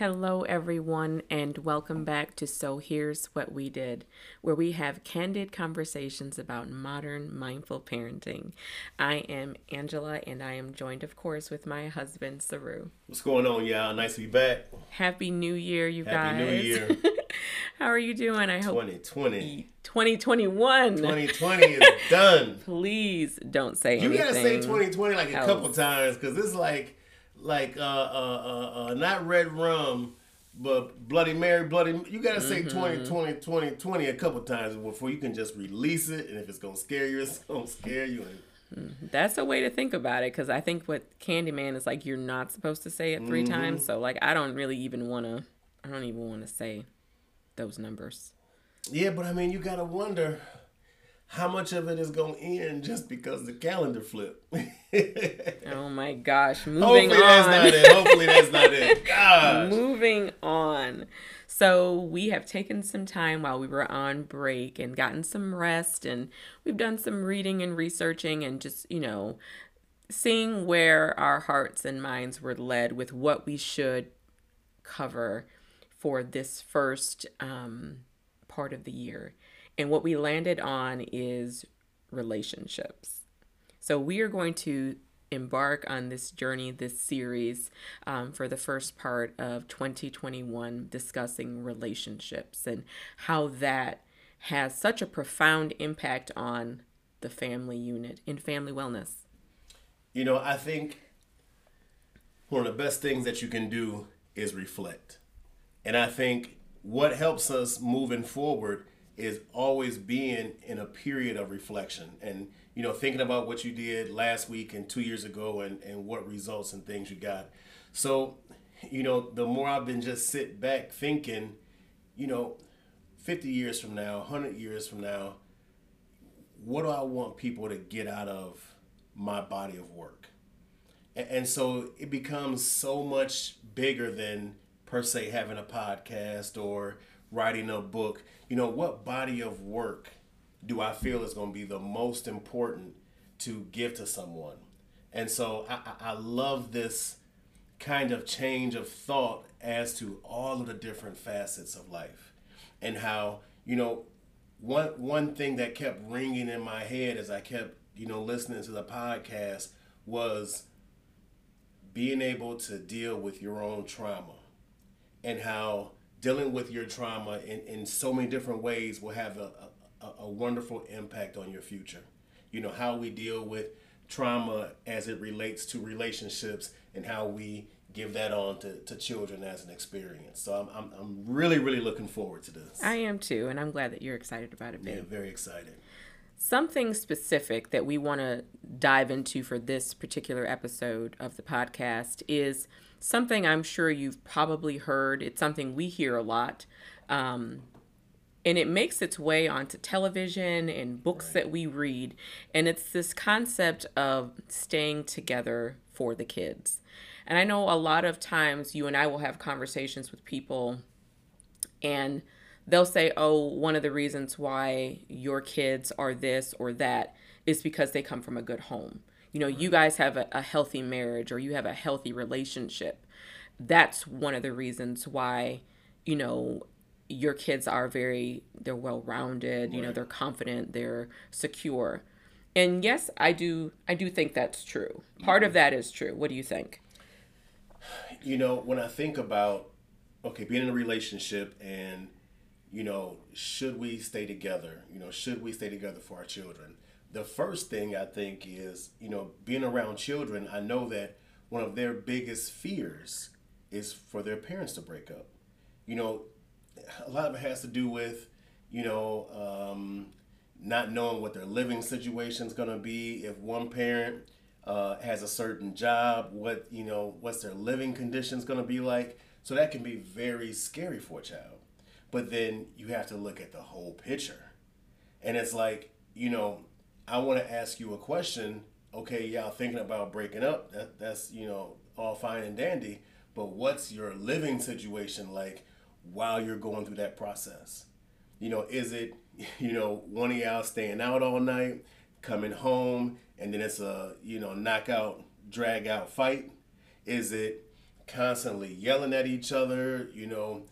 Hello, everyone, and welcome back to So Here's What We Did, where we have candid conversations about modern mindful parenting. I am Angela, and I am joined, of course, with my husband, Saru. What's going on, y'all? Nice to be back. Happy New Year, you Happy guys. Happy New Year. How are you doing? I hope 2020. 2021. 2020 is done. Please don't say You anything. gotta say 2020 like a else. couple times because it's like, like uh, uh, uh, uh, not red rum, but Bloody Mary, Bloody. You gotta say Mm-hmm. 2020, 2020 a couple times before you can just release it. And if it's gonna scare you, it's gonna scare you. And That's a way to think about it because I think what Candyman is like, you're not supposed to say it 3 Mm-hmm. times. So, like, I don't really even want to, I don't even want to say those numbers. yeah, but I mean, you gotta wonder. How much of it is gonna end just because the calendar flip? Oh my gosh. Moving Hopefully that's on. not it. Hopefully that's not it. Gosh. Moving on. So, we have taken some time while we were on break and gotten some rest, and we've done some reading and researching and just, you know, seeing where our hearts and minds were led with what we should cover for this first um, part of the year. And what we landed on is relationships. So we are going to embark on this journey, this series, um, for the first part of 2021, discussing relationships and how that has such a profound impact on the family unit and family wellness. You know, I think one of the best things that you can do is reflect. And I think what helps us moving forward is always being in a period of reflection and, you know, thinking about what you did last week and two years ago and, and what results and things you got. So, you know, the more I've been just sit back thinking, you know, 50 years from now, 100 years from now, what do I want people to get out of my body of work? A- And so it becomes so much bigger than per se having a podcast or writing a book. You know, what body of work do I feel is going to be the most important to give to someone? And so I, I love this kind of change of thought as to all of the different facets of life and how, you know, one one thing that kept ringing in my head as I kept, you know, listening to the podcast was being able to deal with your own trauma and how dealing with your trauma in, in so many different ways will have a, a, a wonderful impact on your future. You know, how we deal with trauma as it relates to relationships and how we give that on to, to children as an experience. So I'm, I'm, I'm really, really looking forward to this. I am too, and I'm glad that you're excited about it, babe. yeah, very excited. something specific that we want to dive into for this particular episode of the podcast is something I'm sure you've probably heard. It's something we hear a lot. Um, and it makes its way onto television and books that we read. And it's this concept of staying together for the kids. And I know a lot of times you and I will have conversations with people and they'll say, oh, one of the reasons why your kids are this or that is because they come from a good home. You know, you guys have a, a healthy marriage or you have a healthy relationship. That's one of the reasons why, you know, your kids are very, they're well rounded, you know, they're confident, they're secure. And yes, I do, I do think that's true. Part of that is true. What do you think? you know, when I think about okay, being in a relationship and you know, should we stay together? You know, should we stay together for our children? The first thing I think is, you know, being around children, I know that one of their biggest fears is for their parents to break up. You know, a lot of it has to do with, you know, um, not knowing what their living situation is going to be. If one parent uh, has a certain job, what you know, what's their living conditions going to be like? So that can be very scary for a child. But then you have to look at the whole picture, and it's like, you know, I want to ask you a question. Okay, y'all thinking about breaking up? That, that's you know all fine and dandy. But what's your living situation like while you're going through that process? You know, is it, you know, one of y'all staying out all night, coming home, and then it's a, you know, knockout, drag out fight? Is it constantly yelling at each other, you know,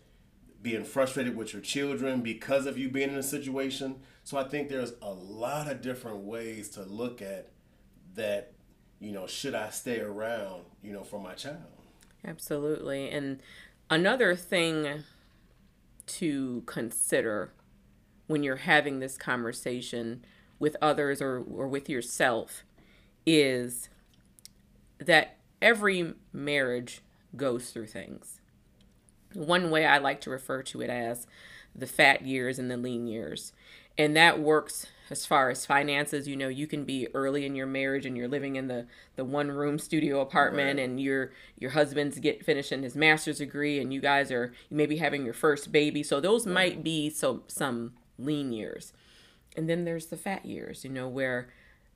being frustrated with your children because of you being in a situation. So I think there's a lot of different ways to look at that, you know, should I stay around, you know, for my child? Absolutely. And another thing to consider when you're having this conversation with others or, or with yourself is that every marriage goes through things. One way I like to refer to it as the fat years and the lean years. And that works as far as finances. You know, you can be early in your marriage and you're living in the, the one room studio apartment right. and your your husband's get finishing his master's degree and you guys are you may be having your first baby. So those right. might be so some lean years. And then there's the fat years, you know, where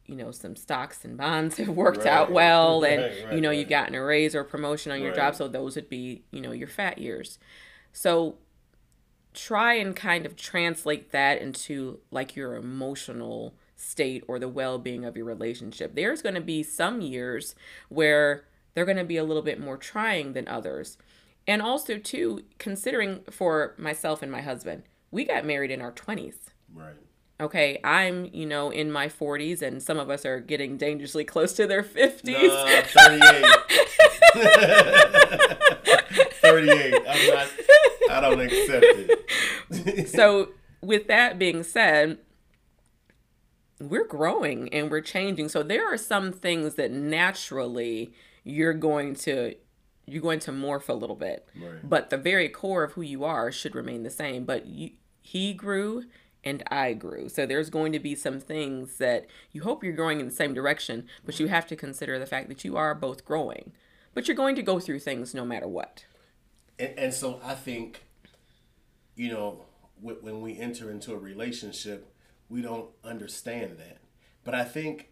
you know some stocks and bonds have worked right. out well and you know you've gotten a raise or promotion on your job so those would be you know your fat years so try and kind of translate that into like your emotional state or the well-being of your relationship there's going to be some years where they're going to be a little bit more trying than others and also too considering for myself and my husband we got married in our 20s right Okay, I'm, you know, in my 40s and some of us are getting dangerously close to their 50s. No, 38. 38. I'm not, I don't accept it. so, with that being said, we're growing and we're changing. So, there are some things that naturally you're going to you're going to morph a little bit. Right. But the very core of who you are should remain the same. But you, he grew and I grew. So there's going to be some things that you hope you're going in the same direction, but you have to consider the fact that you are both growing. But you're going to go through things no matter what. And, and so I think, you know, when we enter into a relationship, we don't understand that. But I think,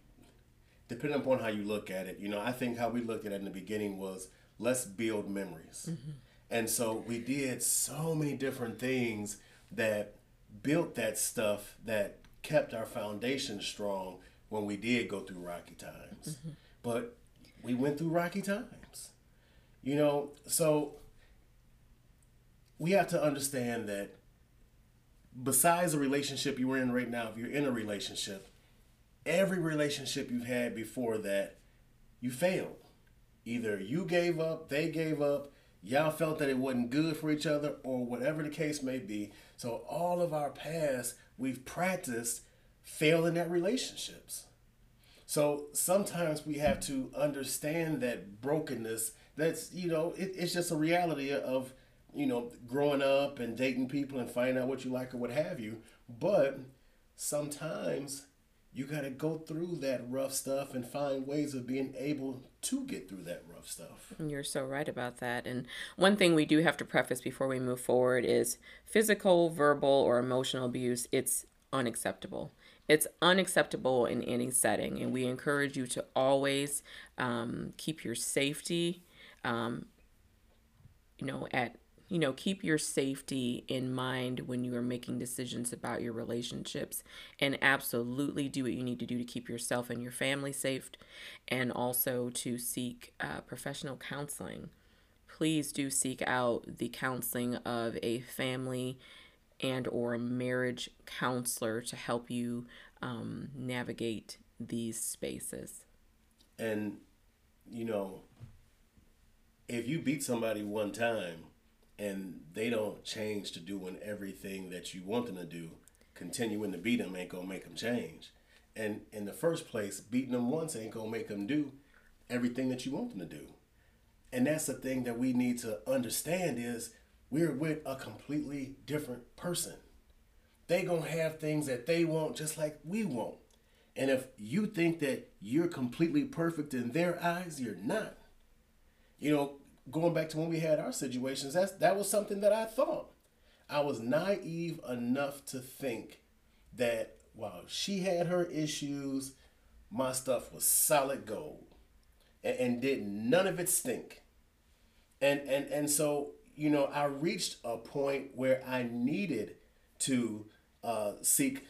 depending upon how you look at it, you know, I think how we looked at it in the beginning was let's build memories. Mm-hmm. And so we did so many different things that built that stuff that kept our foundation strong when we did go through rocky times. Mm-hmm. But we went through rocky times. You know, so we have to understand that besides the relationship you're in right now, if you're in a relationship, every relationship you've had before that, you failed. Either you gave up, they gave up, y'all felt that it wasn't good for each other, or whatever the case may be. So all of our past, we've practiced failing at relationships. So sometimes we have to understand that brokenness. That's you know, it, it's just a reality of you know growing up and dating people and finding out what you like or what have you. But sometimes you got to go through that rough stuff and find ways of being able to get through that rough stuff. You're so right about that. And one thing we do have to preface before we move forward is physical, verbal, or emotional abuse, it's unacceptable. It's unacceptable in any setting. And we encourage you to always um, keep your safety, um, you know, at you know, keep your safety in mind when you are making decisions about your relationships and absolutely do what you need to do to keep yourself and your family safe and also to seek uh, professional counseling. Please do seek out the counseling of a family and or a marriage counselor to help you um, navigate these spaces. And, you know, if you beat somebody one time, and they don't change to doing everything that you want them to do, continuing to beat them ain't gonna make them change. And in the first place, beating them once ain't gonna make them do everything that you want them to do. And that's the thing that we need to understand is we're with a completely different person. They gonna have things that they want just like we want. And if you think that you're completely perfect in their eyes, you're not. You know, going back to when we had our situations, that's that was something that I thought. I was naive enough to think that while she had her issues, my stuff was solid gold, and, and did none of it stink. And and and so you know, I reached a point where I needed to uh, seek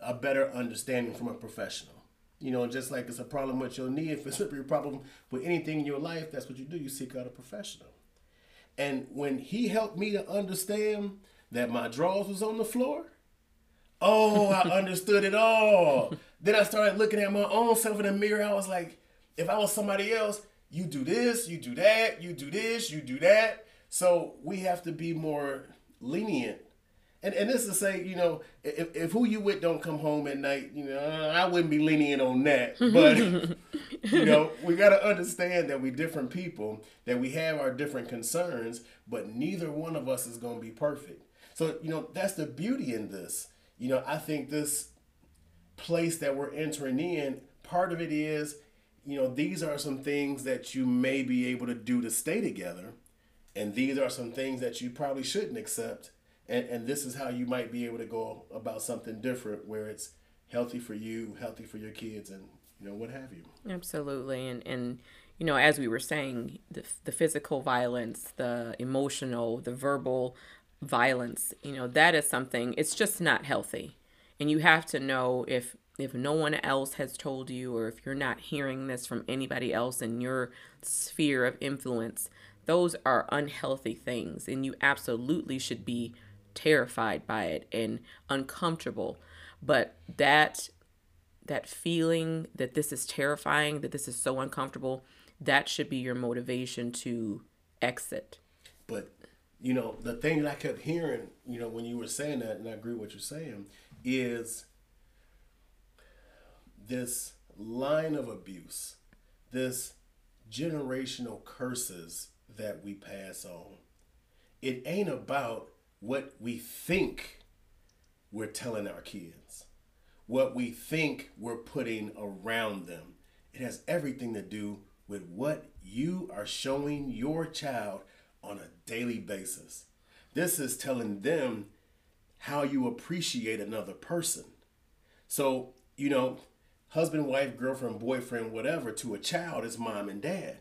a better understanding from a professional. You know, just like it's a problem with your knee, if it's a problem with anything in your life, that's what you do. You seek out a professional. And when he helped me to understand that my drawers was on the floor, oh, I understood it all. Then I started looking at my own self in the mirror. I was like, if I was somebody else, you do this, you do that, you do this, you do that. So we have to be more lenient and and this is to say, you know, if, if who you with don't come home at night, you know, I wouldn't be lenient on that. But you know, we got to understand that we're different people, that we have our different concerns, but neither one of us is going to be perfect. So you know, that's the beauty in this. You know, I think this place that we're entering in, part of it is, you know, these are some things that you may be able to do to stay together, and these are some things that you probably shouldn't accept and and this is how you might be able to go about something different where it's healthy for you healthy for your kids and you know what have you. Absolutely. And and you know as we were saying the, the physical violence the emotional the verbal violence you know that is something it's just not healthy. And you have to know if if no one else has told you or if you're not hearing this from anybody else in your sphere of influence those are unhealthy things. And you absolutely should be terrified by it and uncomfortable. But that that feeling that this is terrifying, that this is so uncomfortable, that should be your motivation to exit. But you know, the thing that I kept hearing, you know, when you were saying that, and I agree with what you're saying, is this line of abuse, this generational curses that we pass on. It ain't about what we think we're telling our kids, what we think we're putting around them. It has everything to do with what you are showing your child on a daily basis. This is telling them how you appreciate another person. So, you know, husband, wife, girlfriend, boyfriend, whatever, to a child is mom and dad.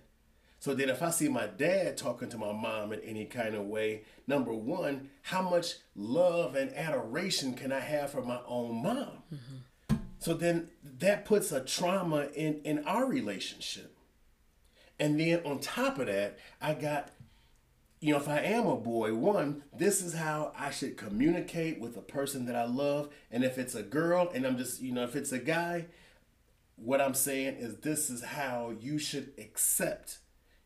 So then, if I see my dad talking to my mom in any kind of way, number one, how much love and adoration can I have for my own mom? Mm-hmm. So then that puts a trauma in, in our relationship. And then on top of that, I got, you know, if I am a boy, one, this is how I should communicate with a person that I love. And if it's a girl and I'm just, you know, if it's a guy, what I'm saying is this is how you should accept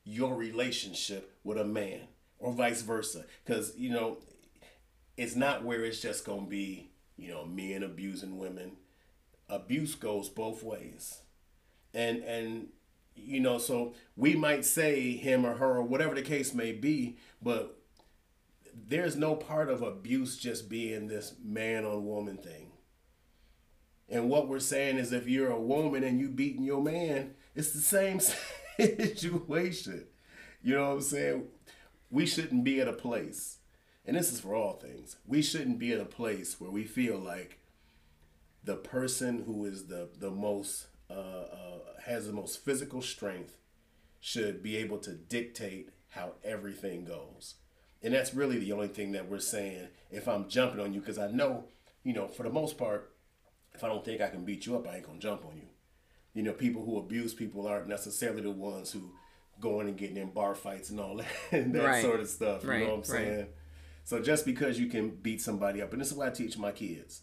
your relationship with a man or vice versa. Because you know it's not where it's just going to be you know men abusing women. Abuse goes both ways. And and you know so we might say him or her or whatever the case may be but there's no part of abuse just being this man on woman thing. And what we're saying is if you're a woman and you beating your man it's the same situation. You know what I'm saying? We shouldn't be at a place, and this is for all things, we shouldn't be at a place where we feel like the person who is the, the most, uh, uh, has the most physical strength should be able to dictate how everything goes. And that's really the only thing that we're saying if I'm jumping on you, because I know, you know, for the most part, if I don't think I can beat you up, I ain't gonna jump on you you know, people who abuse people aren't necessarily the ones who going and getting in bar fights and all that and that right. sort of stuff. Right. You know what I'm saying? Right. So just because you can beat somebody up, and this is what I teach my kids,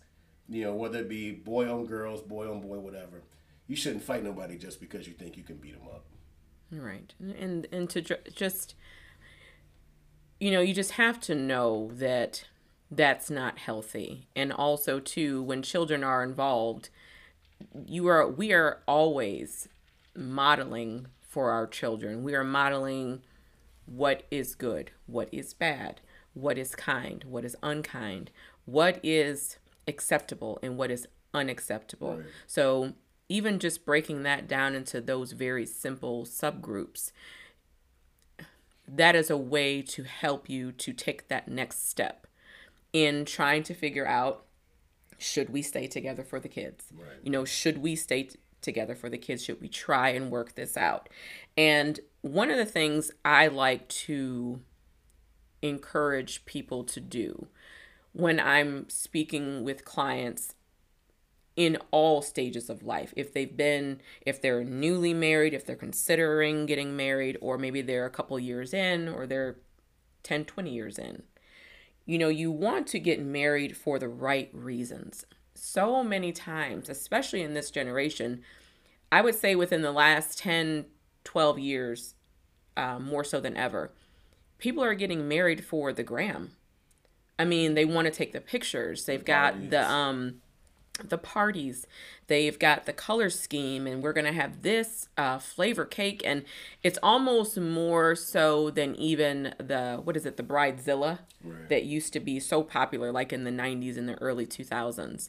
you know, whether it be boy on girls, boy on boy, whatever, you shouldn't fight nobody just because you think you can beat them up. Right, and and to just, you know, you just have to know that that's not healthy, and also too when children are involved you are we are always modeling for our children. We are modeling what is good, what is bad, what is kind, what is unkind, what is acceptable and what is unacceptable. Right. So even just breaking that down into those very simple subgroups that is a way to help you to take that next step in trying to figure out should we stay together for the kids? Right. You know, should we stay t- together for the kids? Should we try and work this out? And one of the things I like to encourage people to do when I'm speaking with clients in all stages of life. If they've been, if they're newly married, if they're considering getting married, or maybe they're a couple years in, or they're 10, 20 years in. You know, you want to get married for the right reasons. So many times, especially in this generation, I would say within the last 10, 12 years, uh, more so than ever, people are getting married for the gram. I mean, they want to take the pictures. They've got the um the parties. They've got the color scheme, and we're gonna have this uh, flavor cake, and it's almost more so than even the what is it, the bridezilla right. that used to be so popular, like in the '90s and the early 2000s.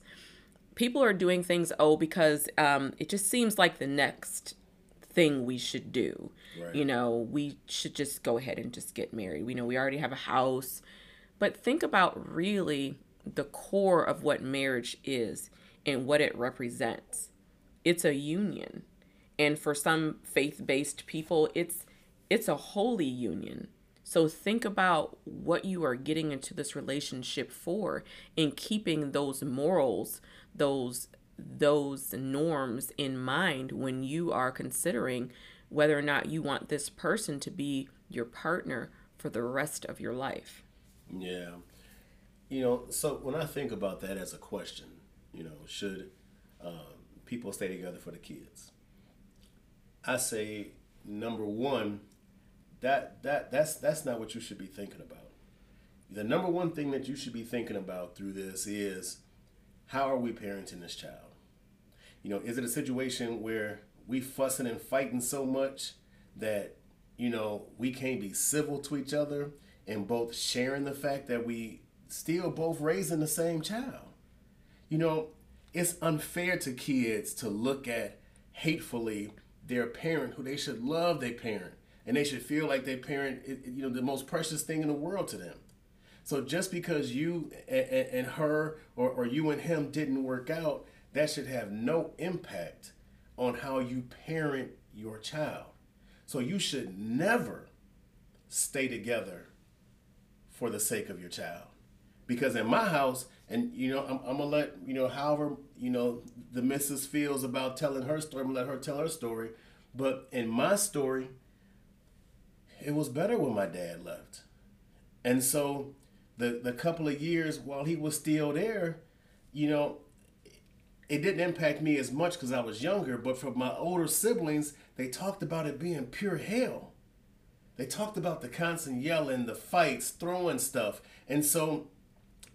People are doing things oh because um, it just seems like the next thing we should do. Right. You know, we should just go ahead and just get married. We know we already have a house, but think about really the core of what marriage is and what it represents. It's a union. And for some faith-based people, it's it's a holy union. So think about what you are getting into this relationship for and keeping those morals, those those norms in mind when you are considering whether or not you want this person to be your partner for the rest of your life. Yeah. You know, so when I think about that as a question, you know, should um, people stay together for the kids? I say number one, that that that's that's not what you should be thinking about. The number one thing that you should be thinking about through this is how are we parenting this child? You know, is it a situation where we fussing and fighting so much that you know we can't be civil to each other and both sharing the fact that we still both raising the same child? You know, it's unfair to kids to look at hatefully their parent who they should love their parent and they should feel like their parent is, you know the most precious thing in the world to them. So just because you and, and her or, or you and him didn't work out that should have no impact on how you parent your child. So you should never stay together for the sake of your child. Because in my house and you know, I'm, I'm, gonna let you know, however you know the missus feels about telling her story. I'm gonna let her tell her story. But in my story, it was better when my dad left, and so the the couple of years while he was still there, you know, it didn't impact me as much because I was younger. But for my older siblings, they talked about it being pure hell. They talked about the constant yelling, the fights, throwing stuff, and so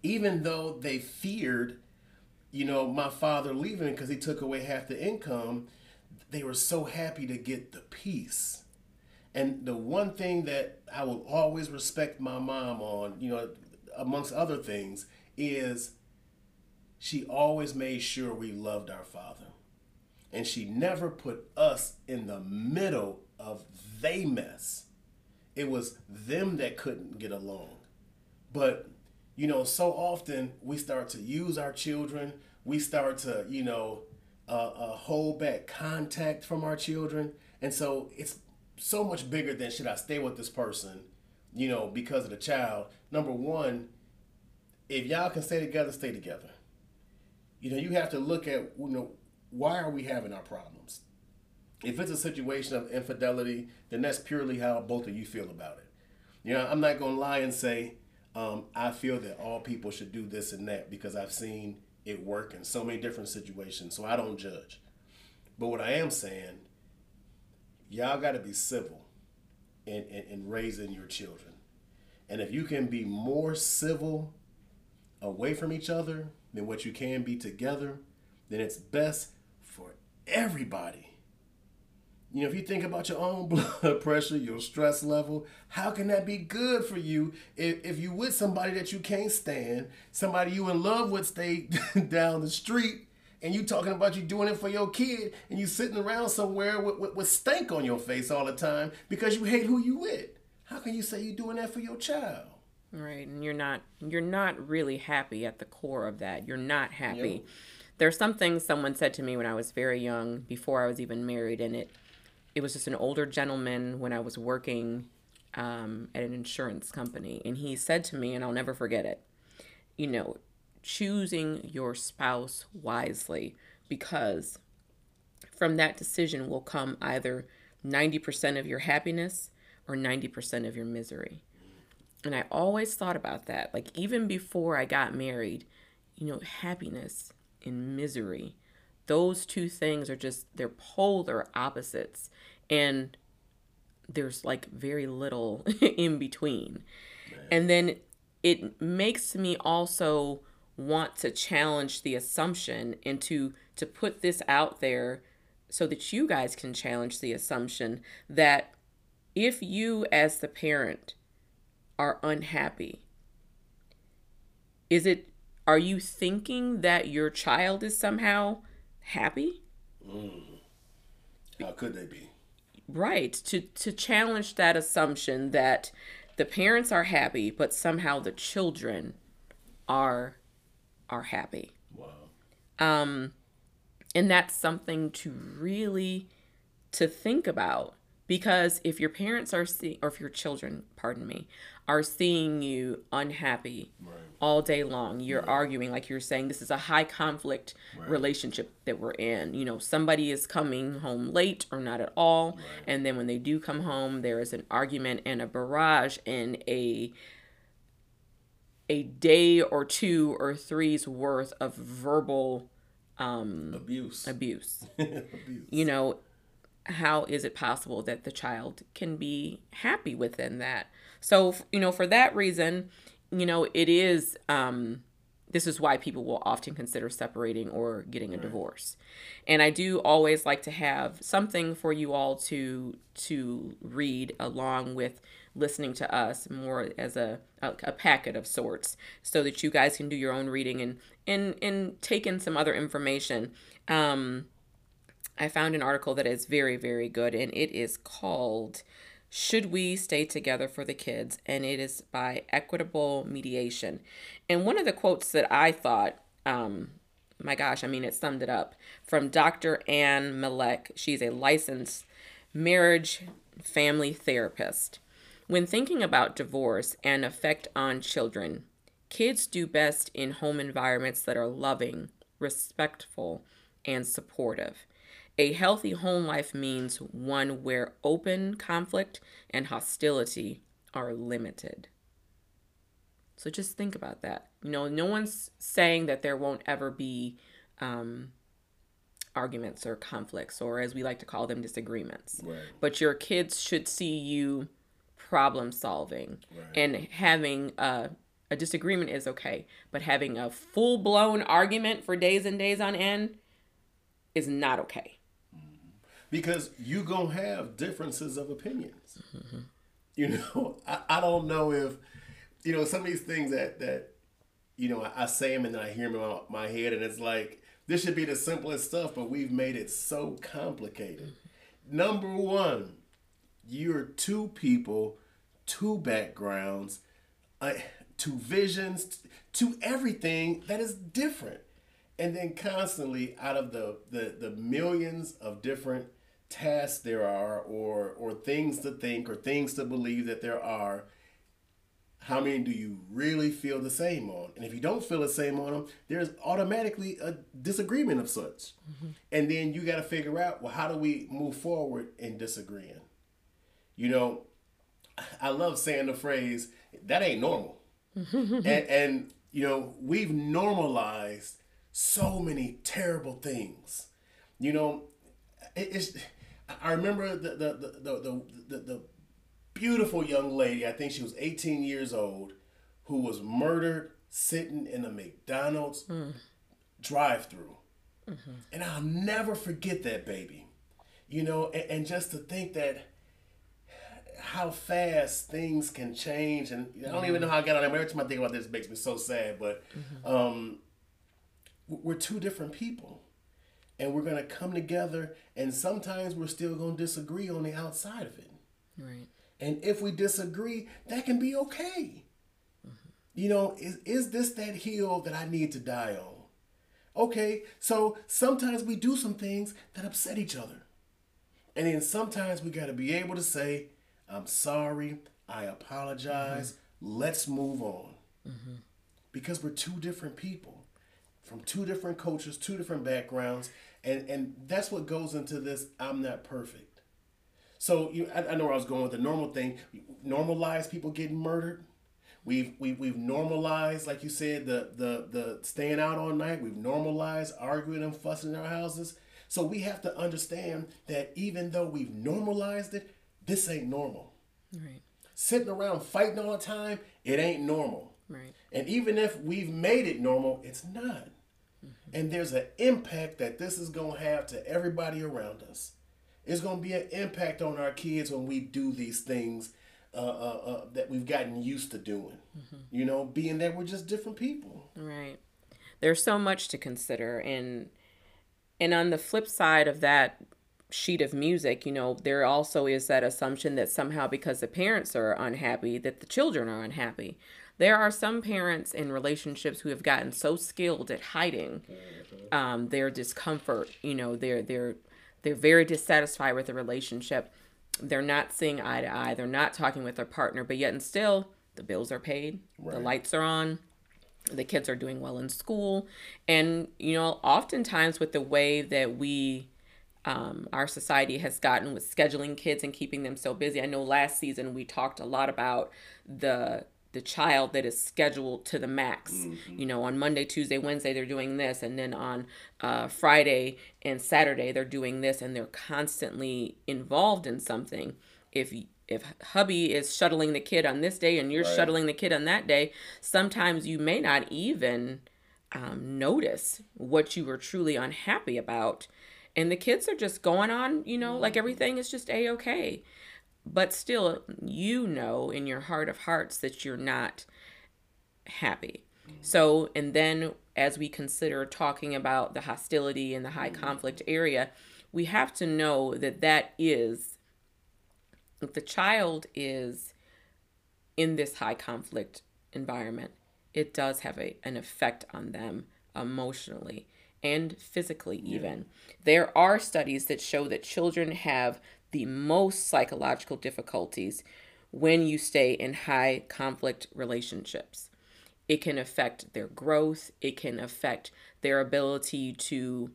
even though they feared, you know, my father leaving because he took away half the income, they were so happy to get the peace. And the one thing that I will always respect my mom on, you know, amongst other things, is she always made sure we loved our father. And she never put us in the middle of they mess. It was them that couldn't get along. But you know, so often we start to use our children. We start to, you know, uh, uh, hold back contact from our children. And so it's so much bigger than should I stay with this person, you know, because of the child. Number one, if y'all can stay together, stay together. You know, you have to look at, you know, why are we having our problems? If it's a situation of infidelity, then that's purely how both of you feel about it. You know, I'm not going to lie and say, um, I feel that all people should do this and that because I've seen it work in so many different situations. So I don't judge. But what I am saying, y'all got to be civil in, in, in raising your children. And if you can be more civil away from each other than what you can be together, then it's best for everybody you know, if you think about your own blood pressure, your stress level, how can that be good for you if, if you with somebody that you can't stand, somebody you in love with stay down the street, and you talking about you doing it for your kid, and you sitting around somewhere with, with, with stank on your face all the time because you hate who you with? How can you say you doing that for your child? Right, and you're not you're not really happy at the core of that. You're not happy. Yep. There's something someone said to me when I was very young, before I was even married, and it it was just an older gentleman when I was working um, at an insurance company, and he said to me, and I'll never forget it, you know, choosing your spouse wisely because from that decision will come either 90% of your happiness or 90% of your misery. And I always thought about that. Like, even before I got married, you know, happiness and misery, those two things are just, they're polar opposites. And there's like very little in between. Man. And then it makes me also want to challenge the assumption and to to put this out there so that you guys can challenge the assumption that if you as the parent are unhappy is it are you thinking that your child is somehow happy? Mm. how could they be? Right. To to challenge that assumption that the parents are happy but somehow the children are are happy. Wow. Um and that's something to really to think about because if your parents are seeing or if your children pardon me are seeing you unhappy right. all day long you're right. arguing like you're saying this is a high conflict right. relationship that we're in you know somebody is coming home late or not at all and then when they do come home there is an argument and a barrage and a a day or two or three's worth of verbal um, abuse. Abuse. abuse. You know, how is it possible that the child can be happy within that? So, you know, for that reason, you know, it is. Um, this is why people will often consider separating or getting a divorce. And I do always like to have something for you all to to read along with listening to us more as a, a, a packet of sorts so that you guys can do your own reading and and and take in some other information um i found an article that is very very good and it is called should we stay together for the kids? And it is by equitable mediation. And one of the quotes that i thought um my gosh i mean it summed it up. From dr anne malek she's a licensed marriage family therapist. When thinking about divorce and effect on children, kids do best in home environments that are loving, respectful, and supportive. A healthy home life means one where open conflict and hostility are limited. So just think about that. You know, no one's saying that there won't ever be um, arguments or conflicts, or as we like to call them, disagreements. Right. But your kids should see you problem solving right. and having a, a disagreement is okay but having a full-blown argument for days and days on end is not okay because you gonna have differences of opinions mm-hmm. you know I, I don't know if you know some of these things that that you know I, I say them and then I hear them in my, my head and it's like this should be the simplest stuff but we've made it so complicated mm-hmm. number one you're two people, two backgrounds, uh, two visions, to everything that is different. And then constantly out of the, the, the millions of different tasks there are or or things to think or things to believe that there are, how many do you really feel the same on? And if you don't feel the same on them, there's automatically a disagreement of such. Mm-hmm. And then you got to figure out, well, how do we move forward in disagreeing? You know, I love saying the phrase, that ain't normal. and, and, you know, we've normalized so many terrible things. You know, it, it's, I remember the, the, the, the, the, the beautiful young lady, I think she was 18 years old, who was murdered sitting in a McDonald's mm. drive through. Mm-hmm. And I'll never forget that baby. You know, and, and just to think that how fast things can change, and I don't even know how I got on that. Every time I think about this, it makes me so sad. But mm-hmm. um, we're two different people, and we're gonna come together, and sometimes we're still gonna disagree on the outside of it. Right. And if we disagree, that can be okay. Mm-hmm. You know, is is this that hill that I need to die on? Okay, so sometimes we do some things that upset each other. And then sometimes we got to be able to say, I'm sorry. I apologize. Mm-hmm. Let's move on. Mm-hmm. Because we're two different people. From two different cultures, two different backgrounds, and and that's what goes into this. I'm not perfect. So you, I, I know where I was going with the normal thing. Normalize people getting murdered. We've, we've, we've normalized, like you said, the, the, the staying out all night. We've normalized arguing and fussing in our houses. So we have to understand that even though we've normalized it, this ain't normal. Right. Sitting around fighting all the time, it ain't normal. Right. And even if we've made it normal, it's not. Mm-hmm. And there's an impact that this is going to have to everybody around us. It's going to be an impact on our kids when we do these things uh, uh, uh, that we've gotten used to doing. Mm-hmm. You know, being that we're just different people. Right. There's so much to consider, and and on the flip side of that sheet of music, you know, there also is that assumption that somehow because the parents are unhappy, that the children are unhappy. There are some parents in relationships who have gotten so skilled at hiding um, their discomfort. You know, they're they're they're very dissatisfied with the relationship. They're not seeing eye to eye. They're not talking with their partner, but yet and still the bills are paid, right. the lights are on, the kids are doing well in school, and you know, oftentimes with the way that we um, our society has gotten with scheduling kids and keeping them so busy. I know last season we talked a lot about the the child that is scheduled to the max. Mm-hmm. You know, on Monday, Tuesday, Wednesday, they're doing this, and then on uh, Friday and Saturday, they're doing this, and they're constantly involved in something. If if hubby is shuttling the kid on this day and you're right. shuttling the kid on that day, sometimes you may not even um, notice what you were truly unhappy about. And the kids are just going on, you know, like mm-hmm. everything is just a okay but still you know in your heart of hearts that you're not happy. Mm-hmm. So and then as we consider talking about the hostility in the high mm-hmm. conflict area we have to know that that is if the child is in this high conflict environment. It does have a, an effect on them emotionally and physically even. Yeah. there are studies that show that children have the most psychological difficulties when you stay in high conflict relationships. It can affect their growth, it can affect their ability to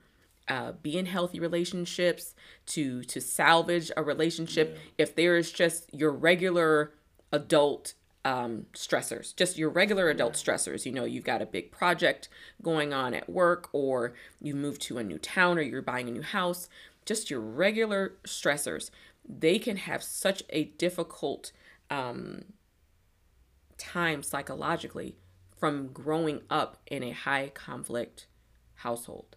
uh, be in healthy relationships, to to salvage a relationship. Yeah. If there is just your regular adult um, stressors, just your regular adult stressors. You know, you've got a big project going on at work, or you moved to a new town, or you're buying a new house just your regular stressors, they can have such a difficult um, time psychologically from growing up in a high conflict household.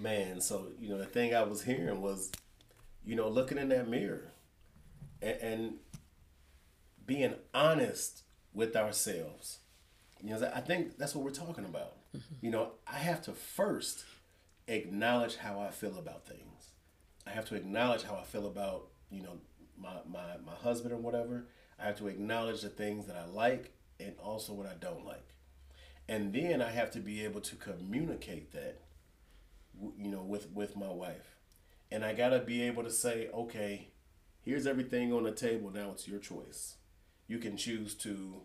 Man, so you know the thing I was hearing was, you know, looking in that mirror, and, and being honest with ourselves. You know, I think that's what we're talking about. Mm-hmm. You know, I have to first acknowledge how I feel about things. I have to acknowledge how I feel about, you know, my, my, my husband or whatever. I have to acknowledge the things that I like and also what I don't like. And then I have to be able to communicate that, you know, with, with my wife. And I got to be able to say, okay, here's everything on the table. Now it's your choice. You can choose to,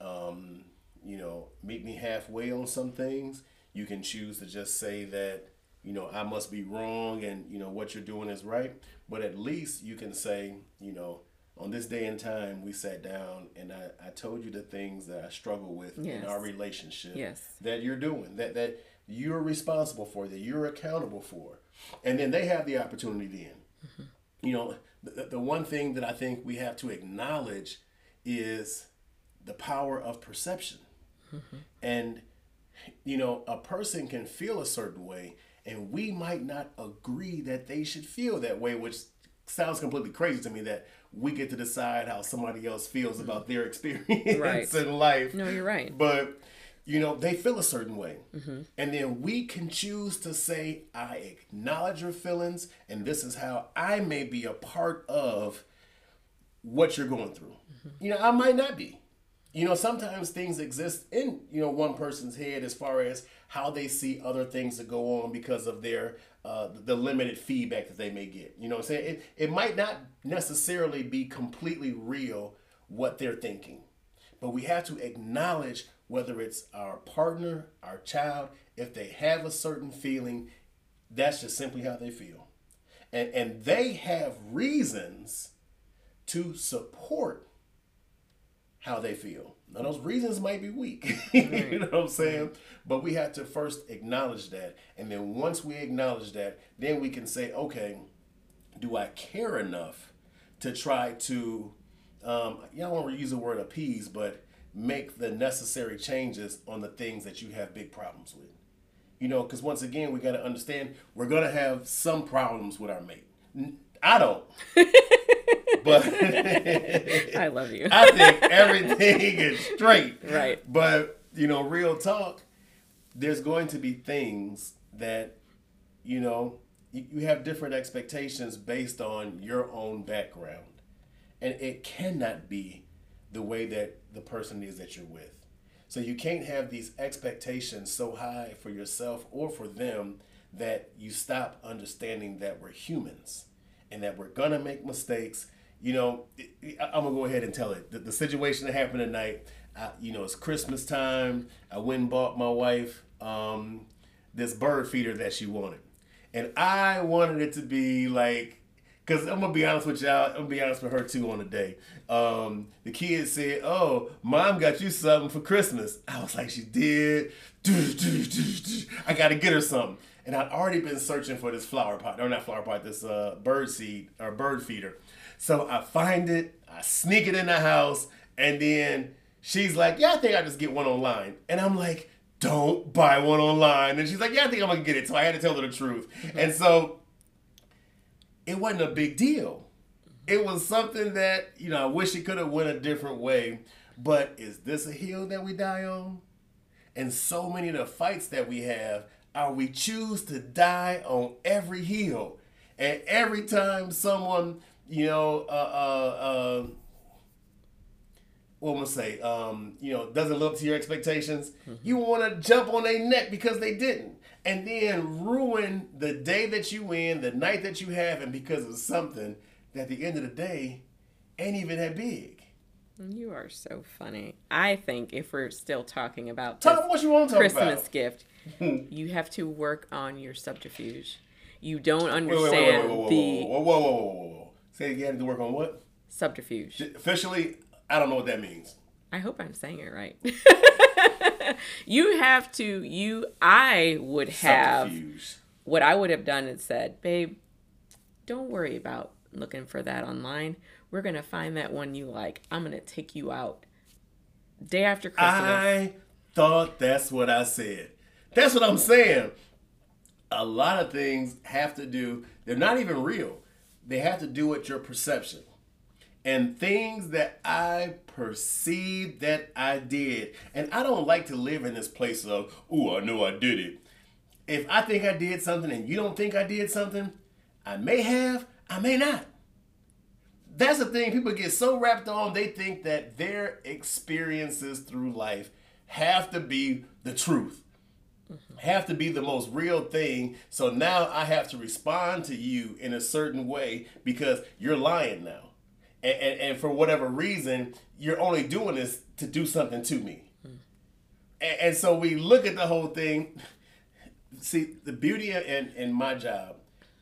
um, you know, meet me halfway on some things you can choose to just say that, you know, I must be wrong and, you know, what you're doing is right. But at least you can say, you know, on this day and time, we sat down and I, I told you the things that I struggle with yes. in our relationship yes. that you're doing, that, that you're responsible for, that you're accountable for. And then they have the opportunity then. Mm-hmm. You know, the, the one thing that I think we have to acknowledge is the power of perception. Mm-hmm. And you know, a person can feel a certain way, and we might not agree that they should feel that way, which sounds completely crazy to me that we get to decide how somebody else feels mm-hmm. about their experience right. in life. No, you're right. But you know, they feel a certain way. Mm-hmm. And then we can choose to say, I acknowledge your feelings, and this is how I may be a part of what you're going through. Mm-hmm. You know, I might not be you know sometimes things exist in you know one person's head as far as how they see other things that go on because of their uh, the limited feedback that they may get you know i'm saying it, it might not necessarily be completely real what they're thinking but we have to acknowledge whether it's our partner, our child, if they have a certain feeling, that's just simply how they feel. And, and they have reasons to support how they feel. Now, those reasons might be weak. you know what I'm saying? But we have to first acknowledge that. And then once we acknowledge that, then we can say, okay, do I care enough to try to, um, you don't want to use the word appease, but make the necessary changes on the things that you have big problems with. You know, because once again, we got to understand we're going to have some problems with our mate. I don't. but I love you. I think everything is straight. Right. But, you know, real talk, there's going to be things that, you know, you, you have different expectations based on your own background. And it cannot be the way that the person is that you're with. So you can't have these expectations so high for yourself or for them that you stop understanding that we're humans and that we're gonna make mistakes. You know, I'm gonna go ahead and tell it. The, the situation that happened tonight, I, you know, it's Christmas time. I went and bought my wife um, this bird feeder that she wanted, and I wanted it to be like Cause I'm gonna be honest with y'all. I'm gonna be honest with her too on the day. Um, the kids said, "Oh, mom got you something for Christmas." I was like, "She did." I gotta get her something, and I'd already been searching for this flower pot, or not flower pot, this uh, bird seed or bird feeder. So I find it, I sneak it in the house, and then she's like, "Yeah, I think I just get one online," and I'm like, "Don't buy one online," and she's like, "Yeah, I think I'm gonna get it." So I had to tell her the truth, mm-hmm. and so it wasn't a big deal. It was something that, you know, I wish it could have went a different way. But is this a hill that we die on? And so many of the fights that we have are we choose to die on every hill. And every time someone, you know, uh, uh, uh, what am I say, um, you know, doesn't live up to your expectations, mm-hmm. you want to jump on their neck because they didn't and then ruin the day that you win, the night that you have, and because of something that at the end of the day ain't even that big. You are so funny. I think if we're still talking about talk what you want to talk Christmas about. gift, you have to work on your subterfuge. You don't understand wait, wait, wait, the whoa, whoa, whoa, whoa, whoa, whoa. Say again. To work on what? Subterfuge. Officially, I don't know what that means. I hope I'm saying it right. you have to you I would have Subterfuge. what I would have done is said, babe, don't worry about looking for that online. We're gonna find that one you like. I'm gonna take you out. Day after Christmas. I thought that's what I said. That's what I'm saying. A lot of things have to do, they're not even real. They have to do with your perception and things that I perceived that I did. And I don't like to live in this place of, oh, I know I did it. If I think I did something and you don't think I did something, I may have, I may not. That's the thing, people get so wrapped on, they think that their experiences through life have to be the truth, mm-hmm. have to be the most real thing. So now I have to respond to you in a certain way because you're lying now and, and, and, for whatever reason, you're only doing this to do something to me. Hmm. And, and, so we look at the whole thing. See, the beauty in, in my job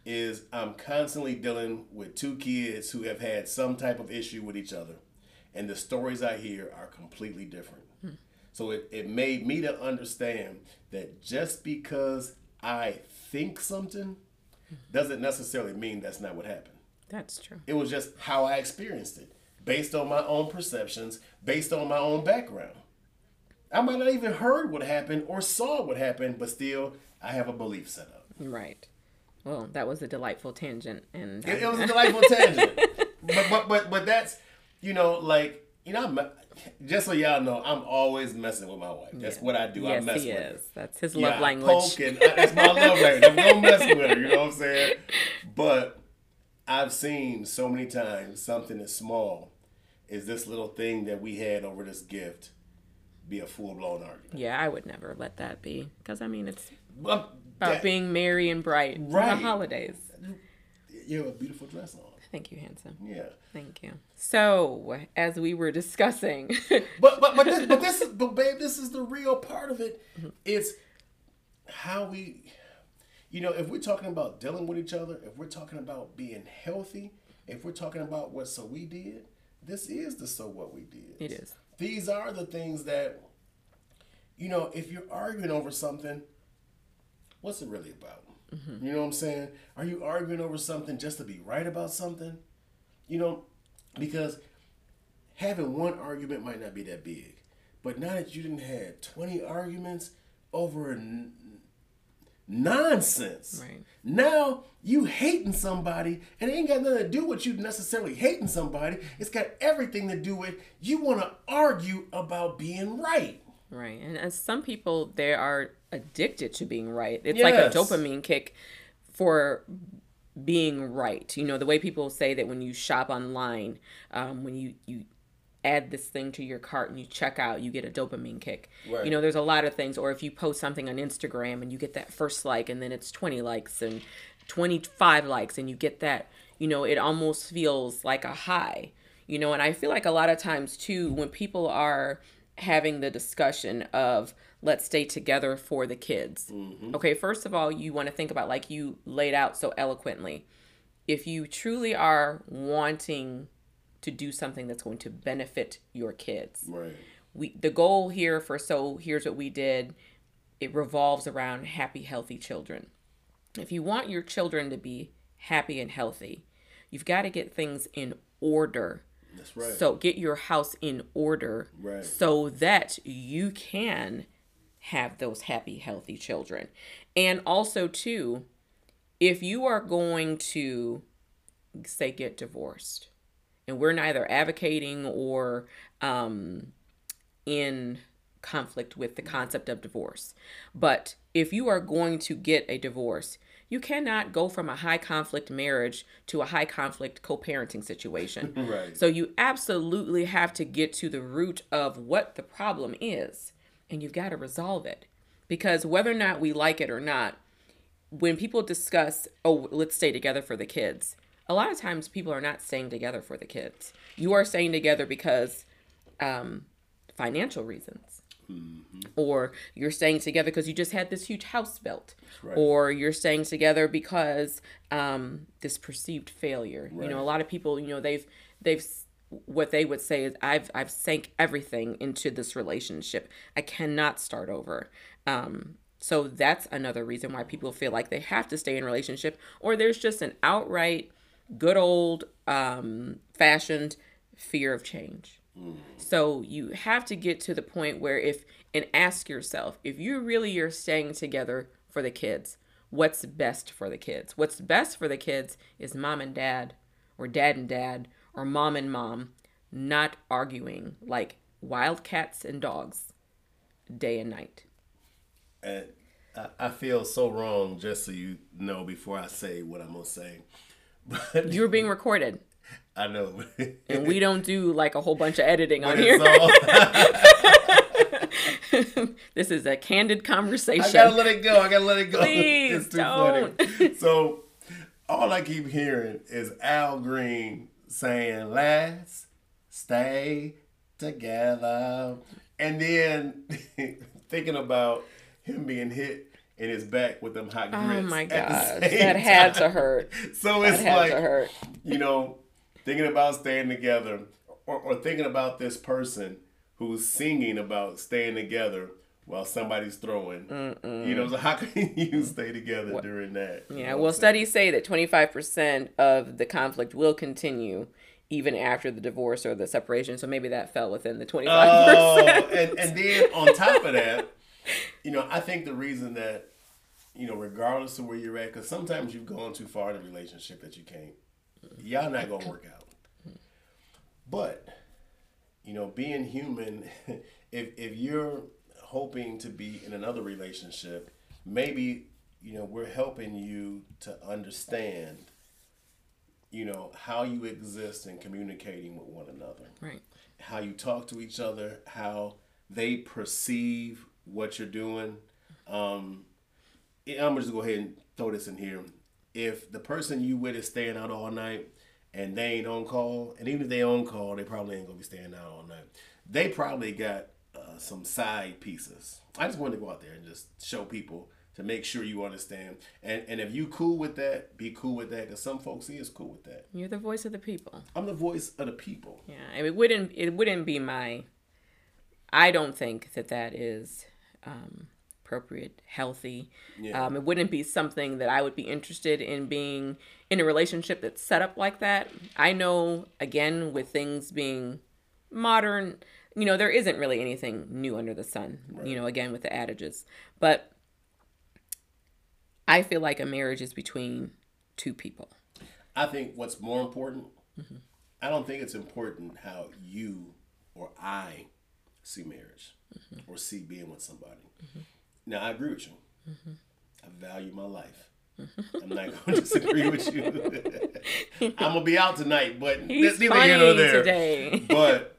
is I'm constantly dealing with two kids who have had some type of issue with each other. And the stories I hear are completely different. So it, it made me to understand that just because I think something doesn't necessarily mean that's not what happened. That's true. It was just how I experienced it, based on my own perceptions, based on my own background. I might not even heard what happened or saw what happened, but still, I have a belief set up. Right. Well, that was a delightful tangent, and it, it was a delightful tangent. But but but but that's you know like you know just so y'all know, I'm always messing with my wife. That's yeah. what I do. Yes, I mess he with is. her. That's his love yeah, language. Poking. Uh, that's my love language. I'm gonna mess with her. You know what I'm saying? But I've seen so many times something as small as this little thing that we had over this gift be a full blown argument. Yeah, I would never let that be because I mean it's well, about that, being merry and bright right. for the holidays. You have a beautiful dress on. Thank you, handsome. Yeah. Thank you. So, as we were discussing, but but but this, but this is but babe, this is the real part of it. Mm-hmm. It's how we, you know, if we're talking about dealing with each other, if we're talking about being healthy, if we're talking about what so we did, this is the so what we did. it is. These are the things that, you know, if you're arguing over something, what's it really about? Mm-hmm. You know what I'm saying? Are you arguing over something just to be right about something? You know, because having one argument might not be that big, but now that you didn't have 20 arguments over n- nonsense, Right. now you hating somebody, and it ain't got nothing to do with you necessarily hating somebody. It's got everything to do with you want to argue about being right. Right. And as some people, they are addicted to being right. It's like a dopamine kick for being right. You know, the way people say that when you shop online, um, when you, you add this thing to your cart and you check out, you get a dopamine kick. Right. You know, there's a lot of things. Or if you post something on Instagram and you get that first like and then it's 20 likes and 25 likes and you get that, you know, it almost feels like a high. You know, and I feel like a lot of times too, when people are having the discussion of let's stay together for the kids. Mm-hmm. Okay, first of all, you want to think about like you laid out so eloquently. If you truly are wanting to do something that's going to benefit your kids, Right. we the goal here for so here's what we did it revolves around happy healthy children if you want your children to be happy and healthy you've got to get things in order That's right. so get your house in order Right. so that you can have those happy healthy children and also too if you are going to say get divorced and we're neither advocating or um, in conflict with the concept of divorce. But if you are going to get a divorce, you cannot go from a high conflict marriage to a high conflict co parenting situation. Right. So you absolutely have to get to the root of what the problem is and you've got to resolve it. Because whether or not we like it or not, when people discuss, oh, let's stay together for the kids, a lot of times people are not staying together for the kids. You are staying together because um, financial reasons. Or you're staying together because you just had this huge house built. right. Or you're staying together because um, this perceived failure. You know, a lot of people, you know, they've they've what they would say is I've I've sank everything into this relationship. I cannot start over. Um, so that's another reason why people feel like they have to stay in relationship, or there's just an outright good old um, fashioned fear of change. So you have to get to the point where if and ask yourself if you really are staying together for the kids, what's best for the kids? What's best for the kids is mom and dad or dad and dad or mom and mom not arguing like wild cats and dogs day and night. And I, I feel so wrong, just so you know, before I say what I'm gonna say. But You're being recorded I know. and we don't do like a whole bunch of editing on here. this is a candid conversation. I gotta let it go. I gotta let it go. Please it's too don't. funny. So all I keep hearing is Al Green saying, "Let's stay together," and then thinking about him being hit in his back with them hot oh grits. Oh my gosh, that had to hurt. So it's like to hurt. you know, thinking about staying together, or, or thinking about this person who's singing about staying together while somebody's throwing. You know, so how can you stay together during that? You Yeah, know well, what I'm saying? studies say that 25% of the conflict will continue even after the divorce or the separation. So maybe that fell within the 25%. Oh, and, and then on top of that, you know, I think the reason that, you know, regardless of where you're at, because sometimes you've gone too far in a relationship that you can't, y'all not gonna work out. But, you know, being human, if if you're hoping to be in another relationship, maybe you know we're helping you to understand, you know, how you exist in communicating with one another right. how you talk to each other, how they perceive what you're doing. Um, I'm gonna just go ahead and throw this in here. If the person you with is staying out all night and they ain't on call, and even if they on call, they probably ain't gonna be staying out all night. They probably got uh, some side pieces. I just wanted to go out there and just show people to make sure you understand. And and if you cool with that, be cool with that. Because some folks is cool with that. You're the voice of the people. I'm the voice of the people. Yeah, I mean, it wouldn't it wouldn't be my. I don't think that that is um, appropriate, healthy. Yeah. Um, it wouldn't be something that I would be interested in being in a relationship that's set up like that. I know, again, with things being modern, you know, there isn't really anything new under the sun, you know, again, with the adages. But I feel like a marriage is between two people. I think what's more important, mm-hmm. I don't think it's important how you or I see marriage mm-hmm. or see being with somebody. Mm-hmm. Now, I agree with you. Mm-hmm. I value my life. I'm not going to disagree with you. I'm gonna be out tonight, but He's that's neither here nor there. today. but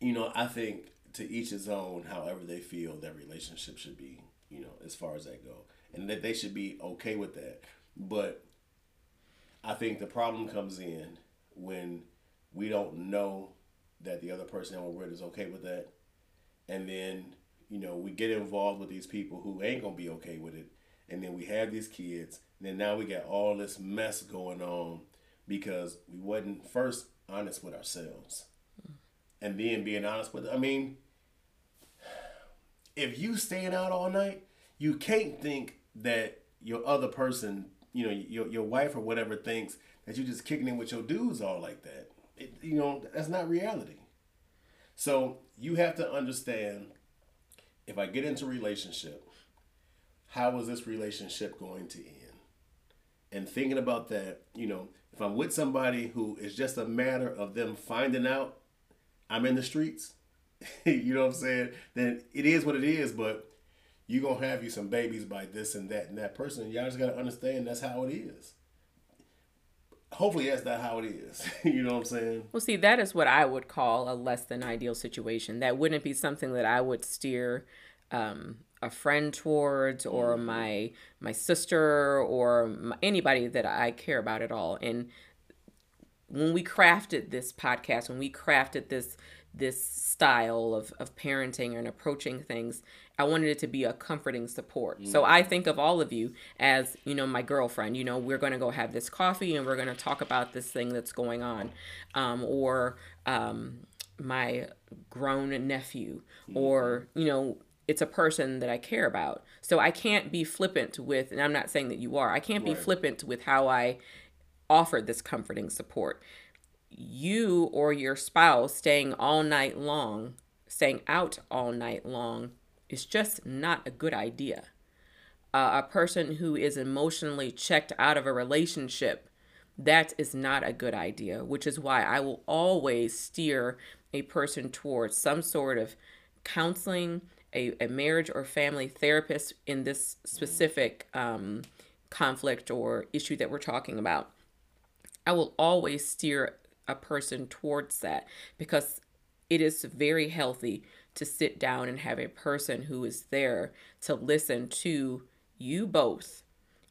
you know, I think to each his own. However, they feel that relationship should be, you know, as far as that go, and that they should be okay with that. But I think the problem comes in when we don't know that the other person that we're with is okay with that, and then you know we get involved with these people who ain't gonna be okay with it, and then we have these kids, and then now we got all this mess going on because we wasn't first honest with ourselves, and then being honest with. I mean, if you staying out all night, you can't think that your other person, you know, your your wife or whatever thinks that you're just kicking in with your dudes all like that. It, you know, that's not reality. So you have to understand if I get into relationship, how is this relationship going to end? And thinking about that, you know, if I'm with somebody who is just a matter of them finding out I'm in the streets, you know what I'm saying? Then it is what it is, but you gonna have you some babies by this and that and that person. Y'all just gotta understand that's how it is. Hopefully that's not how it is. you know what I'm saying? Well, see, that is what I would call a less than ideal situation. That wouldn't be something that I would steer um, a friend towards, or my my sister, or my, anybody that I care about at all. And when we crafted this podcast, when we crafted this this style of, of parenting and approaching things, I wanted it to be a comforting support. So I think of all of you as, you know, my girlfriend. You know, we're going to go have this coffee and we're going to talk about this thing that's going on. Um, or um, my grown nephew, or, you know, it's a person that I care about. So I can't be flippant with, and I'm not saying that you are, I can't be flippant with how I offer this comforting support. You or your spouse staying all night long, staying out all night long, is just not a good idea. Uh, a person who is emotionally checked out of a relationship, that is not a good idea, which is why I will always steer a person towards some sort of counseling, a, a marriage or family therapist in this specific um, conflict or issue that we're talking about. I will always steer a person towards that because it is very healthy to sit down and have a person who is there to listen to you both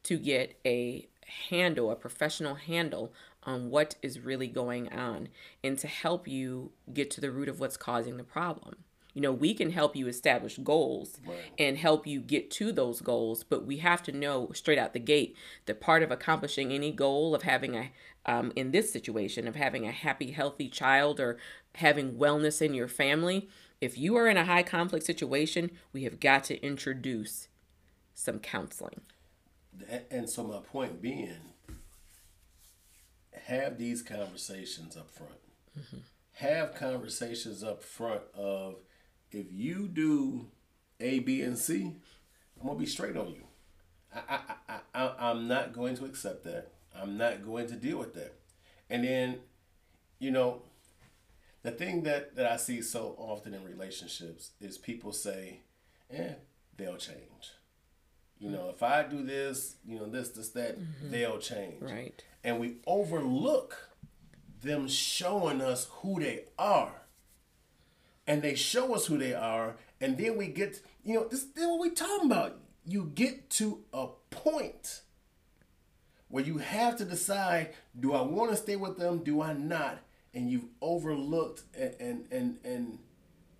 to get a handle, a professional handle on what is really going on and to help you get to the root of what's causing the problem. You know, we can help you establish goals and help you get to those goals, but we have to know straight out the gate that part of accomplishing any goal of having a, um, in this situation, of having a happy, healthy child or having wellness in your family, if you are in a high conflict situation, we have got to introduce some counseling. And so my point being, have these conversations up front. Mm-hmm. Have conversations up front of if you do A, B, and C, I'm gonna be straight on you. I, I, I, I, I'm not going to accept that. I'm not going to deal with that. And then, you know, the thing that, that I see so often in relationships is people say, eh, they'll change. You know, if I do this, you know, this, this, that, they'll change. Right. And we overlook them showing us who they are. And they show us who they are, and then we get, you know, this, is what we talking about. You get to a point where you have to decide: Do I want to stay with them? Do I not? And you've overlooked and and and, and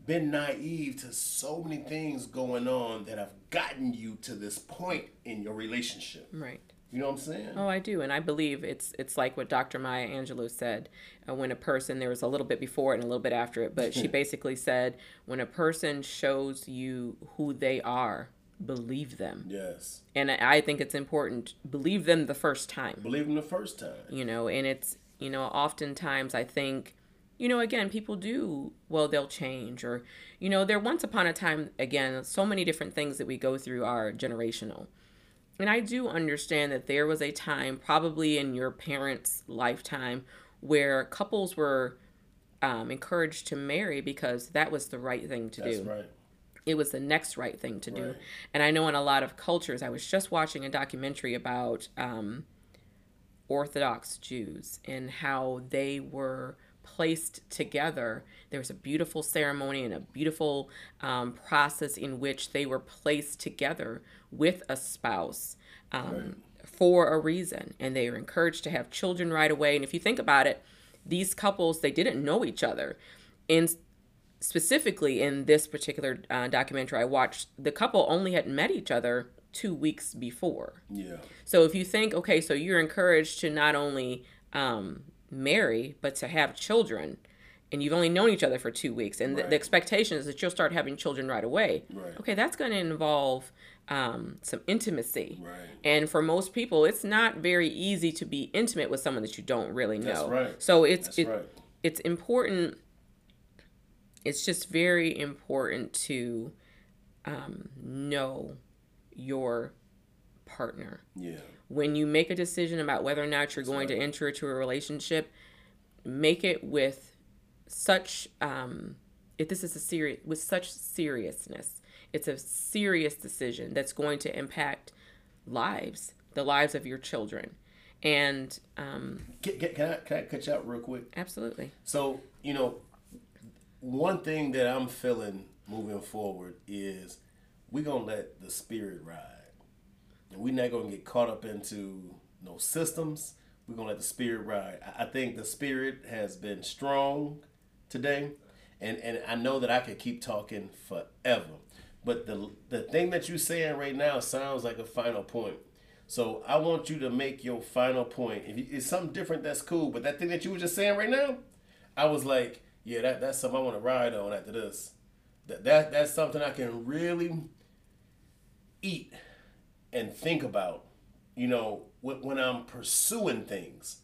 been naive to so many things going on that have gotten you to this point in your relationship. Right. You know what I'm saying? Oh, I do, and I believe it's it's like what Dr. Maya Angelou said. Uh, when a person, there was a little bit before it and a little bit after it, but she basically said, when a person shows you who they are, believe them. Yes. And I I think it's important believe them the first time. Believe them the first time. You know, and it's you know, oftentimes I think, you know, again, people do well, they'll change, or you know, there once upon a time, again, so many different things that we go through are generational. And I do understand that there was a time, probably in your parents' lifetime, where couples were um, encouraged to marry because that was the right thing to do. That's do. right. It was the next right thing to do. And I know in a lot of cultures, I was just watching a documentary about um, Orthodox Jews and how they were placed together. There was a beautiful ceremony and a beautiful um, process in which they were placed together with a spouse um, for a reason. And they were encouraged to have children right away. And if you think about it, these couples, they didn't know each other. And specifically in this particular uh, documentary I watched, the couple only had met each other two weeks before. Yeah. So if you think, okay, so you're encouraged to not only um, marry, but to have children, and you've only known each other for two weeks, and the, Right. the expectation is that you'll start having children right away. Right. Okay, that's going to involve um, some intimacy. Right. And for most people, it's not very easy to be intimate with someone that you don't really know. That's right. So it's it, right. it's important. It's just very important to um, know your partner Yeah. when you make a decision about whether or not you're going to enter into a relationship, make it with such um, if this is a serious with such seriousness. It's a serious decision that's going to impact lives, the lives of your children, and um, Can, can, can I can I cut you out real quick? absolutely, So you know, one thing that I'm feeling moving forward is we gonna let the spirit ride, and we're not gonna get caught up into no systems. We're gonna let the spirit ride. I- I think the spirit has been strong today, and and I know that I could keep talking forever. But the the thing that you're saying right now sounds like a final point. So I want you to make your final point. If it's something different, that's cool. But that thing that you were just saying right now, I was like, yeah, that, that's something I want to ride on after this. That, that that's something I can really eat and think about. You know, when, I'm pursuing things.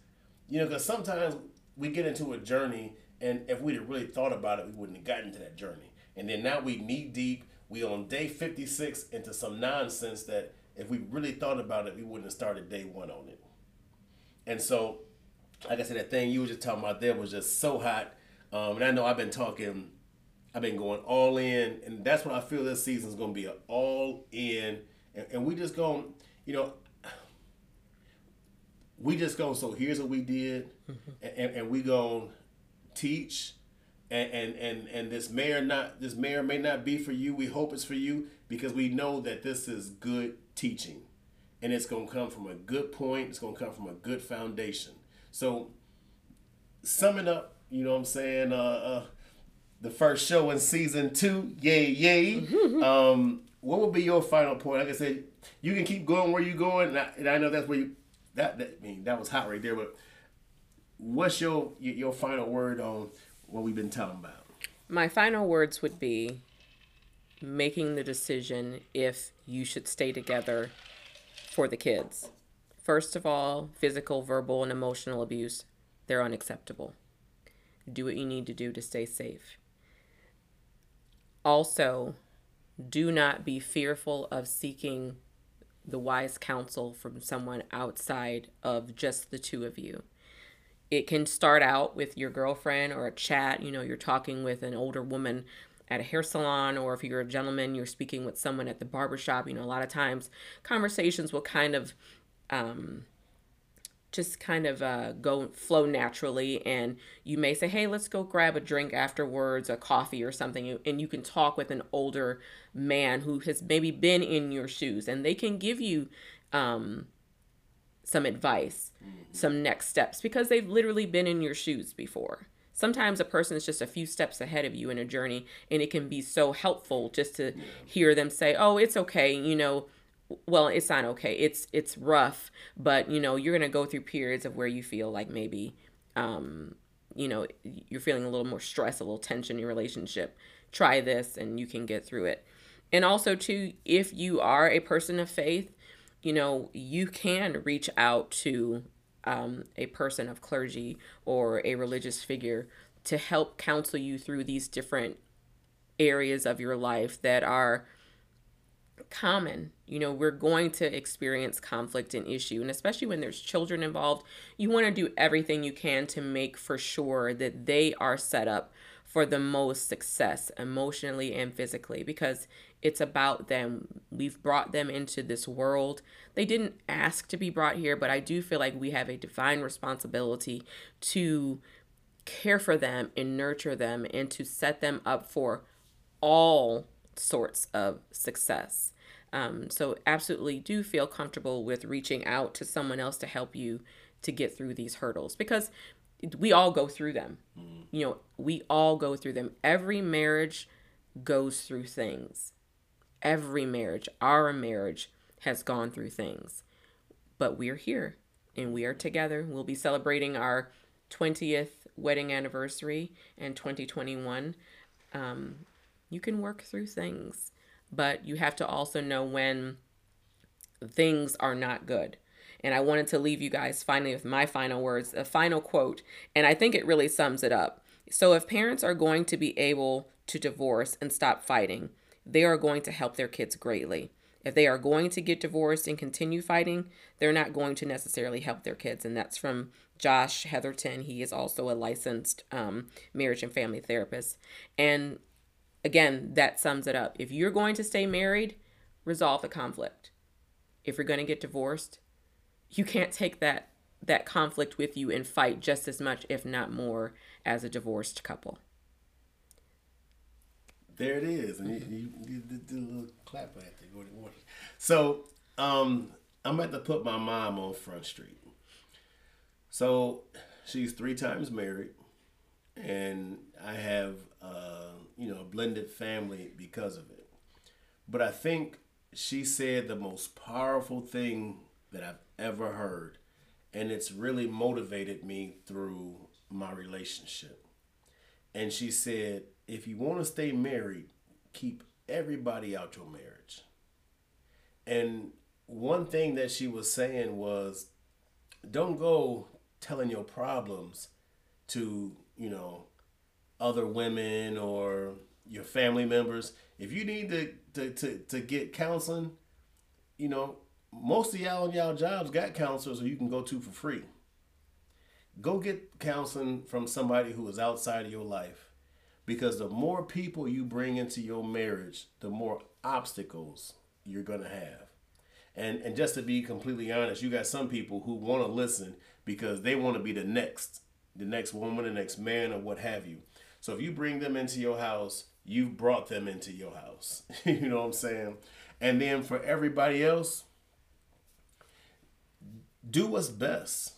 You know, because sometimes we get into a journey, and if we'd have really thought about it, we wouldn't have gotten to that journey. And then now we knee deep. We on day 56 into some nonsense that if we really thought about it, we wouldn't have started day one on it. And so, like I said, that thing you were just talking about there was just so hot. Um, and I know I've been talking, I've been going all in, and that's what I feel this season's going to be an all in. And, and we just going, you know, we just going, so here's what we did, and, and, and we going to teach. And, and, and, and this may or not this may or may not be for you. We hope it's for you because we know that this is good teaching and it's going to come from a good point. It's going to come from a good foundation. So, summing up, you know what I'm saying? Uh, uh, the first show in season two, yay, yay. um, what would be your final point? Like I said, you can keep going where you're going, and I, and I know that's where you. That, that I mean that was hot right there, but what's your your, your final word on what we've been talking about? my final words would be making the decision if you should stay together for the kids. First of all, physical, verbal, and emotional abuse, they're unacceptable. Do what you need to do to stay safe. Also, do not be fearful of seeking the wise counsel from someone outside of just the two of you. It can start out with your girlfriend or a chat, you know, you're talking with an older woman at a hair salon, or if you're a gentleman, you're speaking with someone at the barbershop. You know, a lot of times conversations will kind of um, just kind of uh, go flow naturally and you may say hey let's go grab a drink afterwards a coffee or something and you can talk with an older man who has maybe been in your shoes and they can give you um, some advice, some next steps because they've literally been in your shoes before. Sometimes a person is just a few steps ahead of you in a journey, and it can be so helpful just to hear them say, "Oh, it's okay," you know. Well, it's not okay. It's it's rough, but you know you're gonna go through periods of where you feel like maybe, um, you know, you're feeling a little more stress, a little tension in your relationship. Try this, and you can get through it. And also, too, if you are a person of faith, you know, you can reach out to um, a person of clergy or a religious figure to help counsel you through these different areas of your life that are common. You know, we're going to experience conflict and issue, and especially when there's children involved, you want to do everything you can to make for sure that they are set up for the most success emotionally and physically because it's about them. We've brought them into this world. They didn't ask to be brought here, but I do feel like we have a divine responsibility to care for them and nurture them and to set them up for all sorts of success. Um, so, absolutely do feel comfortable with reaching out to someone else to help you to get through these hurdles because we all go through them. Mm. You know, we all go through them. Every marriage goes through things. Every marriage, our marriage has gone through things. But we're here and we are together. We'll be celebrating our 20th wedding anniversary in 2021. Um, you can work through things, but you have to also know when things are not good. And I wanted to leave you guys finally with my final words, a final quote, and I think it really sums it up. So, if parents are going to be able to divorce and stop fighting, they are going to help their kids greatly. If they are going to get divorced and continue fighting, they're not going to necessarily help their kids. And that's from Josh Heatherton. He is also a licensed um, marriage and family therapist. And again, that sums it up. If you're going to stay married, resolve the conflict. If you're going to get divorced, you can't take that that conflict with you and fight just as much if not more as a divorced couple there it is and you, you, you did a little clap at there so um i'm about to put my mom on front street so she's three times married and i have uh you know a blended family because of it but i think she said the most powerful thing that I've ever heard. And it's really motivated me through my relationship. And she said, if you want to stay married, keep everybody out your marriage. And one thing that she was saying was, don't go telling your problems to, you know, other women or your family members. If you need to, to, to, to get counseling, you know, most of y'all on y'all jobs got counselors who you can go to for free. Go get counseling from somebody who is outside of your life. Because the more people you bring into your marriage, the more obstacles you're going to have. And and just to be completely honest, you got some people who want to listen because they want to be the next, the next woman, the next man, or what have you. So if you bring them into your house, you've brought them into your house. you know what I'm saying? And then for everybody else, do what's best.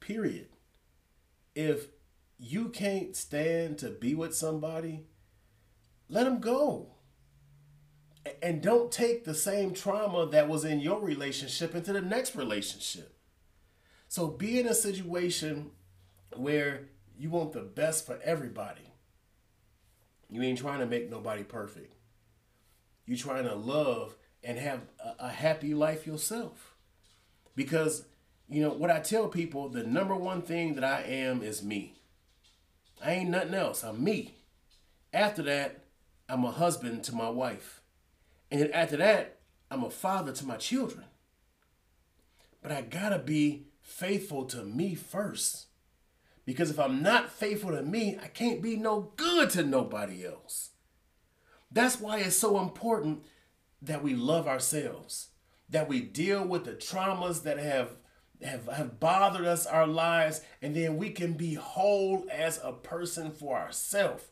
Period. If you can't stand to be with somebody, let them go. And don't take the same trauma that was in your relationship into the next relationship. So be in a situation where you want the best for everybody. You ain't trying to make nobody perfect. You trying to love and have a, a happy life yourself. Because, you know, what I tell people, the number one thing that I am is me. I ain't nothing else. I'm me. After that, I'm a husband to my wife. And after that, I'm a father to my children. But I gotta be faithful to me first. Because if I'm not faithful to me, I can't be no good to nobody else. That's why it's so important that we love ourselves that we deal with the traumas that have have, have bothered us our lives and then we can be whole as a person for ourselves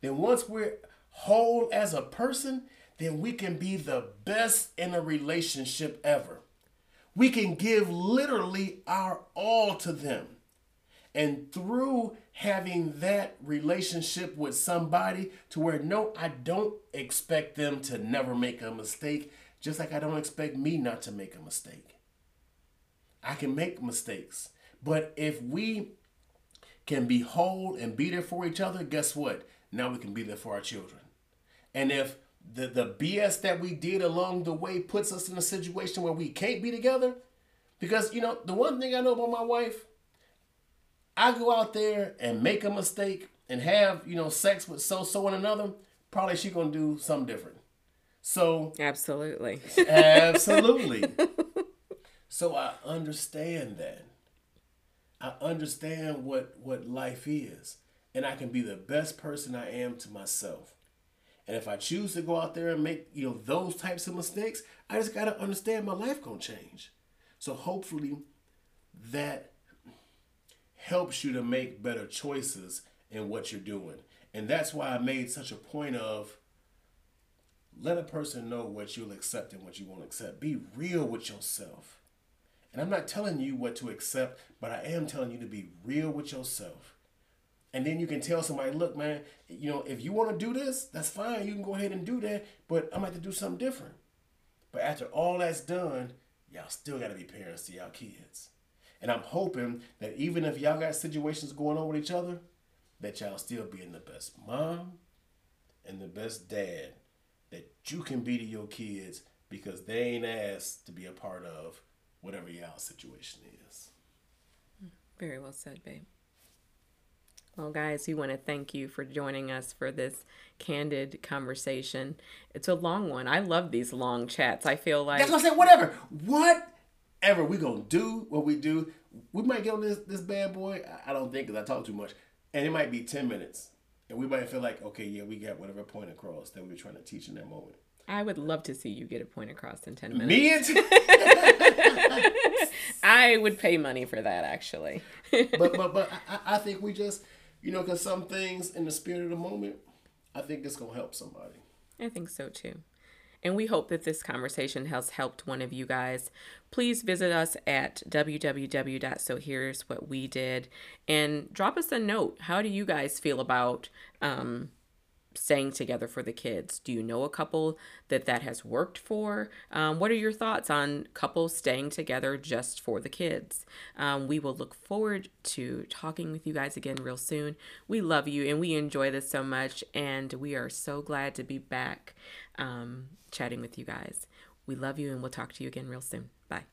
then once we're whole as a person then we can be the best in a relationship ever We can give literally our all to them. And through having that relationship with somebody to where no, I don't expect them to never make a mistake, just like I don't expect me not to make a mistake. I can make mistakes. But if we can be whole and be there for each other, guess what? Now we can be there for our children. And if the, the BS that we did along the way puts us in a situation where we can't be together, because, you know, the one thing I know about my wife, I go out there and make a mistake and have, you know, sex with so so and another, probably she gonna do something different. So Absolutely. absolutely. so I understand that. I understand what what life is, and I can be the best person I am to myself. And if I choose to go out there and make you know those types of mistakes, I just gotta understand my life gonna change. So hopefully, that helps you to make better choices in what you're doing. And that's why I made such a point of let a person know what you'll accept and what you won't accept. Be real with yourself. And I'm not telling you what to accept, but I am telling you to be real with yourself. And then you can tell somebody, look, man, you know, if you want to do this, that's fine. You can go ahead and do that, but I'm going to do something different. But after all that's done, y'all still got to be parents to y'all kids. And I'm hoping that even if y'all got situations going on with each other, that y'all still being the best mom and the best dad that you can be to your kids because they ain't asked to be a part of whatever y'all situation is. Very well said, babe. Well, guys, we want to thank you for joining us for this candid conversation. It's a long one. I love these long chats. I feel like That's what I said. Whatever, whatever we gonna do, what we do, we might get on this this bad boy. I- I don't think because I talk too much, and it might be ten minutes, and we might feel like okay, yeah, we got whatever point across that we were trying to teach in that moment. I would love to see you get a point across in 10 minutes. Me and t- I would pay money for that, actually. but but but I, I think we just you know because some things in the spirit of the moment, I think it's gonna help somebody. I think so too. And we hope that this conversation has helped one of you guys. Please visit us at www.sohere'swhatwedid and drop us a note. How do you guys feel about um, staying together for the kids? Do you know a couple that that has worked for? Um, what are your thoughts on couples staying together just for the kids? Um, we will look forward to talking with you guys again real soon. We love you and we enjoy this so much, and we are so glad to be back um, chatting with you guys. We love you and we'll talk to you again real soon. Bye.